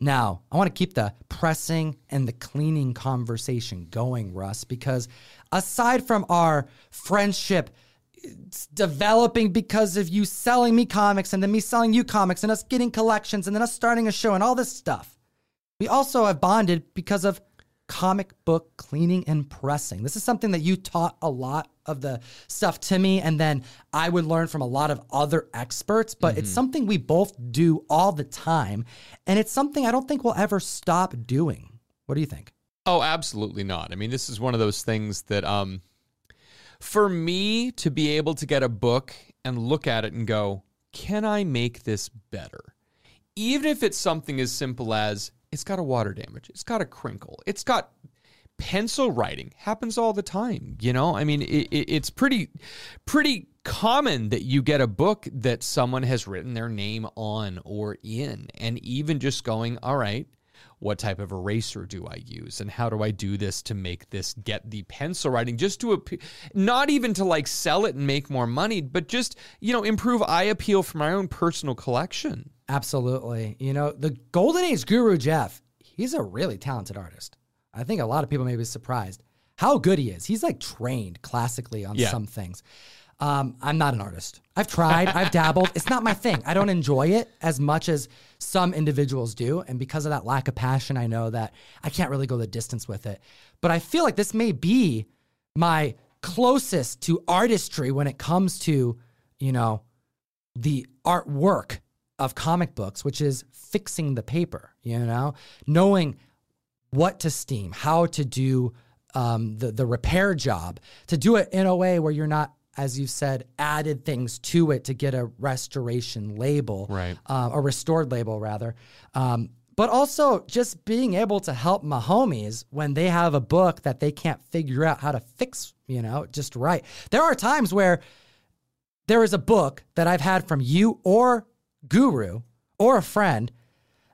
Now, I want to keep the pressing and the cleaning conversation going, Russ, because aside from our friendship developing because of you selling me comics and then me selling you comics and us getting collections and then us starting a show and all this stuff, we also have bonded because of comic book cleaning and pressing. This is something that you taught a lot of the stuff to me, and then I would learn from a lot of other experts, but mm-hmm. it's something we both do all the time. And it's something I don't think we'll ever stop doing. What do you think? Oh, absolutely not. I mean, this is one of those things that, um, for me to be able to get a book and look at it and go, can I make this better? Even if it's something as simple as it's got a water damage, it's got a crinkle, it's got pencil writing. Happens all the time you know? I mean it, it, it's pretty pretty common that you get a book that someone has written their name on or in and even just going all right what type of eraser do I use and how do I do this to make this get the pencil writing? Just to not even to like sell it and make more money but just you know improve eye appeal for my own personal collection absolutely you know the golden age guru jeff he's a really talented artist I think a lot of people may be surprised how good he is. He's like trained classically on yeah. some things. Um, I'm not an artist. I've tried, I've dabbled. It's not my thing. I don't enjoy it as much as some individuals do. And because of that lack of passion, I know that I can't really go the distance with it. But I feel like this may be my closest to artistry when it comes to, you know, the artwork of comic books, which is fixing the paper, you know, knowing what to steam, how to do um, the the repair job, to do it in a way where you're not, as you said, added things to it to get a restoration label, right? Uh, a restored label rather. Um, but also just being able to help my homies when they have a book that they can't figure out how to fix, you know, just right. There are times where there is a book that I've had from you or Guru or a friend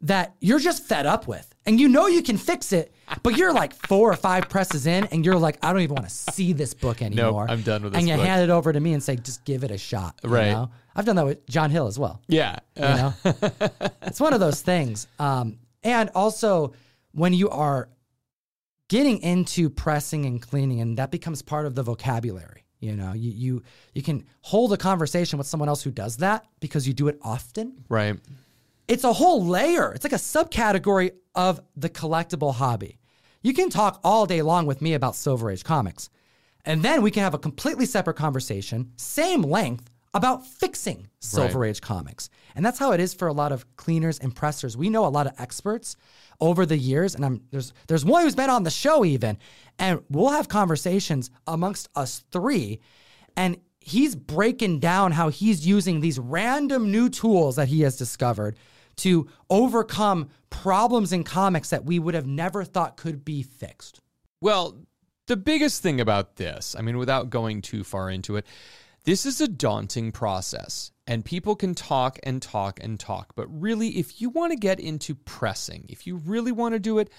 that you're just fed up with and you know you can fix it, but you're like four or five presses in, and you're like, I don't even want to see this book anymore. Nope, I'm done with this. And you book. hand it over to me and say, just give it a shot. Right. know? I've done that with John Hill as well. Yeah. You know, it's one of those things. Um, and also when you are getting into pressing and cleaning, and that becomes part of the vocabulary. You know, you you you can hold a conversation with someone else who does that because you do it often. Right it's a whole layer. It's like a subcategory of the collectible hobby. You can talk all day long with me about Silver Age comics. And then we can have a completely separate conversation, same length, about fixing Silver right. Age comics. And that's how it is for a lot of cleaners and pressers. We know a lot of experts over the years, and I'm there's there's one who's been on the show even, and we'll have conversations amongst us three, and he's breaking down how he's using these random new tools that he has discovered to overcome problems in comics that we would have never thought could be fixed? Well, the biggest thing about this, I mean, without going too far into it, this is a daunting process. And people can talk and talk and talk. But really, if you want to get into pressing, if you really want to do it,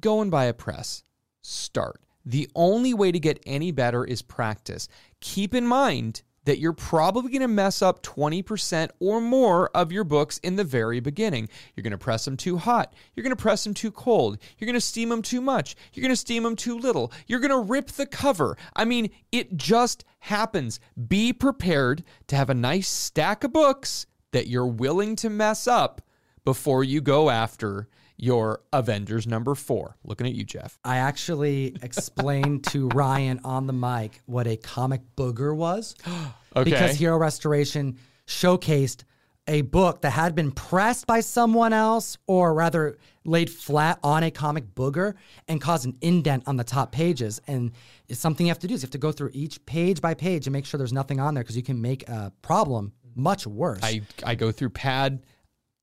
go and buy a press. Start. The only way to get any better is practice. Keep in mind, that you're probably going to mess up 20% or more of your books in the very beginning. You're going to press them too hot. You're going to press them too cold. You're going to steam them too much. You're going to steam them too little. You're going to rip the cover. I mean, it just happens. Be prepared to have a nice stack of books that you're willing to mess up before you go after your Avengers number four. Looking at you, Jeff. I actually explained to Ryan on the mic what a comic booger was. okay. Because Hero Restoration showcased a book that had been pressed by someone else, or rather laid flat on a comic booger and caused an indent on the top pages. And it's something you have to do is you have to go through each page by page and make sure there's nothing on there because you can make a problem much worse. I, I go through pad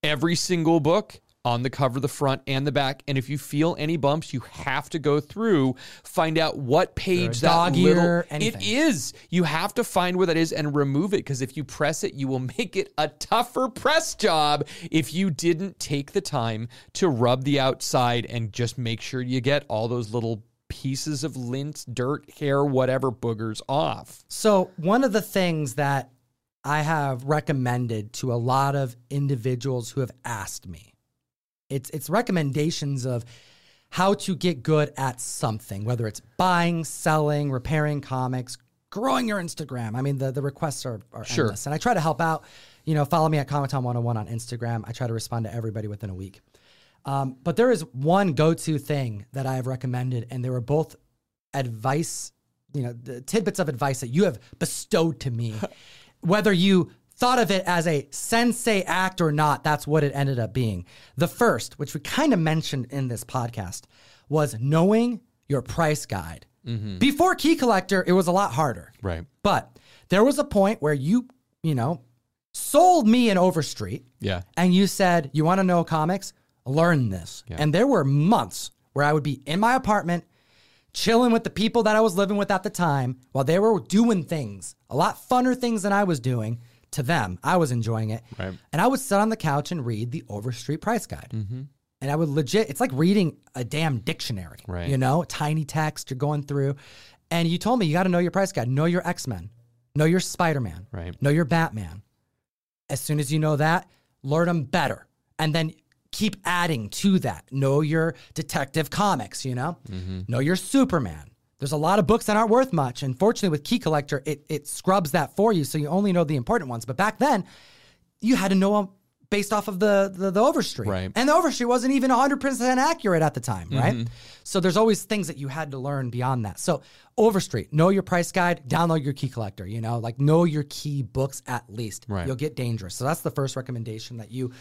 every single book on the cover, the front, and the back. And if you feel any bumps, you have to go through, find out what page that little ear, it is. You have to find where that is and remove it because if you press it, you will make it a tougher press job if you didn't take the time to rub the outside and just make sure you get all those little pieces of lint, dirt, hair, whatever boogers off. So, one of the things that I have recommended to a lot of individuals who have asked me It's it's recommendations of how to get good at something, whether it's buying, selling, repairing comics, growing your Instagram. I mean, the, the requests are, are Sure. endless. And I try to help out. You know, follow me at Comic Tom 101 on Instagram. I try to respond to everybody within a week. Um, but there is one go to thing that I have recommended, and they were both advice, you know, the tidbits of advice that you have bestowed to me. Whether you thought of it as a sensei act or not, that's what it ended up being. The first, which we kind of mentioned in this podcast, was knowing your price guide. Mm-hmm. Before Key Collector, it was a lot harder. Right. But there was a point where you, you know, sold me an Overstreet Yeah. and you said, You want to know comics? Learn this. And there were months where I would be in my apartment, chilling with the people that I was living with at the time while they were doing things, a lot funner things than I was doing to them. I was enjoying it. Right. And I would sit on the couch and read the Overstreet price guide. Mm-hmm. And I would legit, it's like reading a damn dictionary, Right. you know, tiny text you're going through. And you told me you got to know your price guide, know your X Men, know your Spider Man, Right. know your Batman. As soon as you know that, learn them better. And then keep adding to that. Know your detective comics, you know? Mm-hmm. Know your Superman. There's a lot of books that aren't worth much. And fortunately, with Key Collector, it, it scrubs that for you. So you only know the important ones. But back then, you had to know them based off of the, the, the Overstreet. Right. And the Overstreet wasn't even 100% accurate at the time, right? Mm-hmm. So there's always things that you had to learn beyond that. So Overstreet, know your price guide, download your key collector, you know, like know your key books at least. Right. You'll get dangerous. So that's the first recommendation that you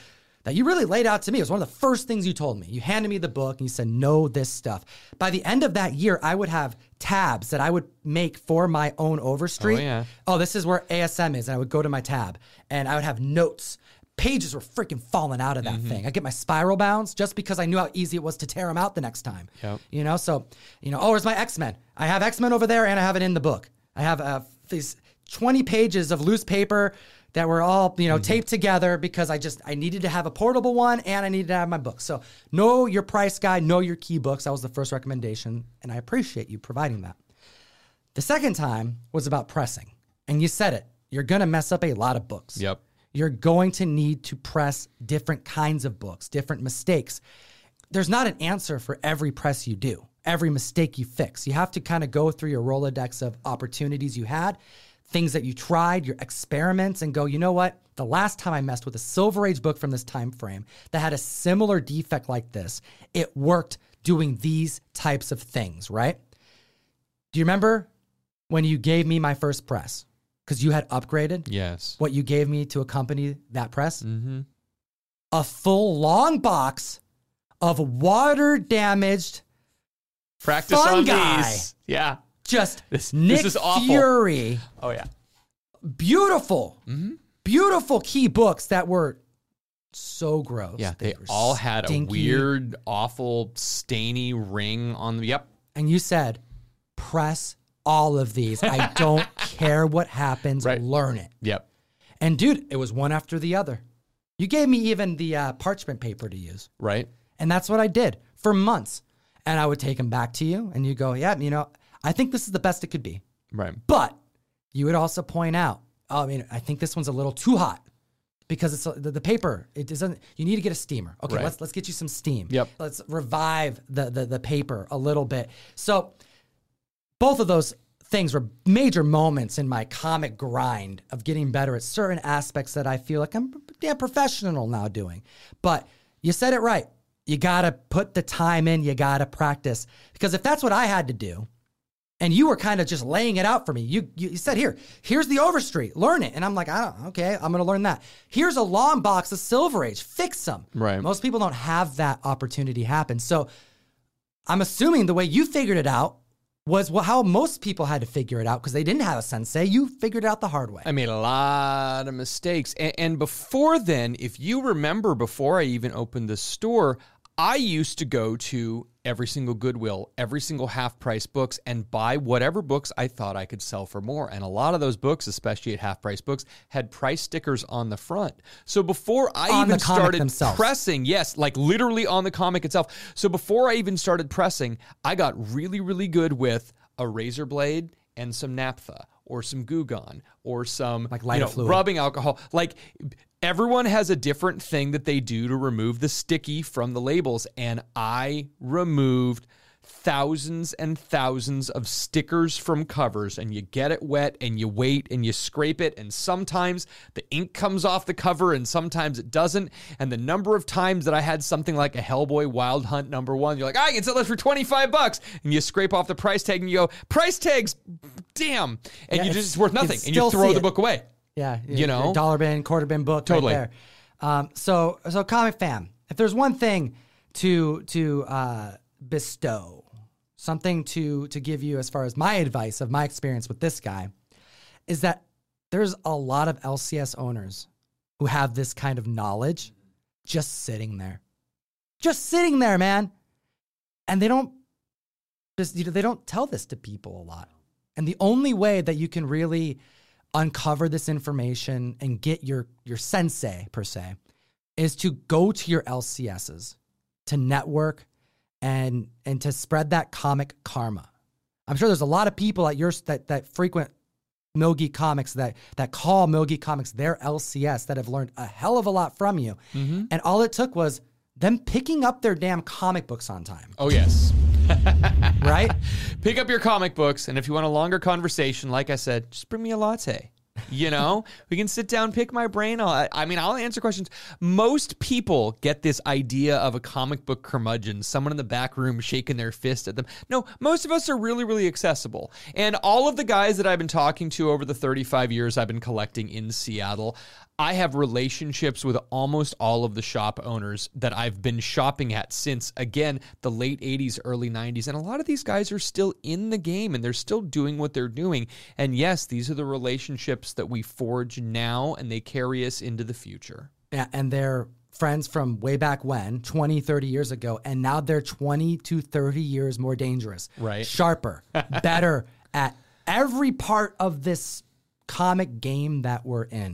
that you really laid out to me. It was one of the first things you told me. You handed me the book and you said, know this stuff. By the end of that year, I would have tabs that I would make for my own Overstreet. Oh, yeah. oh, this is where ASM is. And I would go to my tab and I would have notes. Pages were freaking falling out of that Mm-hmm. thing. I get my spiral bounds just because I knew how easy it was to tear them out the next time. Yep. You know, so you know, oh, where's my X Men? I have X Men over there, and I have it in the book. I have uh, these twenty pages of loose paper that were all you know mm-hmm. taped together because I just I needed to have a portable one and I needed to have my books. So know your price guide, know your key books. That was the first recommendation, and I appreciate you providing that. The second time was about pressing, and you said it. You're gonna mess up a lot of books Yep. you're going to need to press different kinds of books, different mistakes. There's not an answer for every press you do, every mistake you fix. You have to kind of go through your Rolodex of opportunities you had, things that you tried, your experiments, and go, you know what? The last time I messed with a Silver Age book from this time frame that had a similar defect like this, it worked doing these types of things, right? Do you remember when you gave me my first press? Because you had upgraded Yes. what you gave me to accompany that press? Mm-hmm. A full long box of water damaged, Practice on Fungi. these. Yeah. Just This- this Nick is awful. Fury, Oh yeah. beautiful, Mm-hmm. beautiful key books that were so gross. Yeah. They were all had a weird, awful, stainy ring on them. Yep. And you said, press all of these. I don't care what happens, Right. learn it. Yep. And dude, it was one after the other. You gave me even the uh, parchment paper to use. Right. And that's what I did for months. And I would take them back to you, and you go, Yeah, you know, I think this is the best it could be. Right. But you would also point out, oh, I mean, I think this one's a little too hot because it's the, the paper. It doesn't. You need to get a steamer. Okay, Right. let's let's get you some steam. Yep. Let's revive the, the the paper a little bit. So both of those things were major moments in my comic grind of getting better at certain aspects that I feel like I'm yeah professional now doing. But you said it right. You got to put the time in, you got to practice because if that's what I had to do and you were kind of just laying it out for me. You you said here, here's the Overstreet, learn it, and I'm like, I don't, okay, I'm gonna learn that. Here's a long box of Silver Age, fix some. Right. Most people don't have that opportunity happen. So I'm assuming the way you figured it out was well, how most people had to figure it out because they didn't have a sensei. You figured it out the hard way. I made a lot of mistakes. And, and before then, if you remember, before I even opened the store, I used to go to every single Goodwill, every single half price books, and buy whatever books I thought I could sell for more. And a lot of those books, especially at half price books, had price stickers on the front. So before I On even the started themselves. pressing, yes, like literally on the comic itself. So before I even started pressing, I got really, really good with a razor blade and some naphtha or some Goo Gone or some Like you know, fluid. rubbing alcohol. Like everyone has a different thing that they do to remove the sticky from the labels. And I removed thousands and thousands of stickers from covers and you get it wet and you wait and you scrape it and sometimes the ink comes off the cover and sometimes it doesn't and the number of times that I had something like a Hellboy Wild Hunt number 1 you're like ah, I can sell this for 25 bucks and you scrape off the price tag and you go price tags damn and Yeah, you just it's worth nothing and you throw the it. book away Yeah, You know? dollar bin, quarter bin book Totally. right there. Um, so, so comic fam, if there's one thing to to uh, bestow, something to to give you as far as my advice of my experience with this guy, is that there's a lot of LCS owners who have this kind of knowledge just sitting there, just sitting there, man, and they don't just you know they don't tell this to people a lot. And the only way that you can really uncover this information and get your your sensei per se is to go to your LCSs to network and and to spread that comic karma. I'm sure there's a lot of people at your that that frequent Milgy Comics that that call Milgy Comics their LCS that have learned a hell of a lot from you. Mm-hmm. And all it took was them picking up their damn comic books on time, oh yes right? pick up your comic books and if you want a longer conversation like i said just bring me a latte you know? We can sit down pick my brain I'll, i mean i'll answer questions. Most people get this idea of a comic book curmudgeon someone in the back room shaking their fist at them. No most of us are really really accessible. And all of the guys that i've been talking to over the 35 years i've been collecting in seattle I have relationships with almost all of the shop owners that I've been shopping at since, again, the late 80s, early 90s. And a lot of these guys are still in the game and they're still doing what they're doing. And yes, these are the relationships that we forge now and they carry us into the future. Yeah, and they're friends from way back when, 20, 30 years ago, and now they're 20 to 30 years more dangerous. Right. Sharper, better at every part of this comic game that we're in.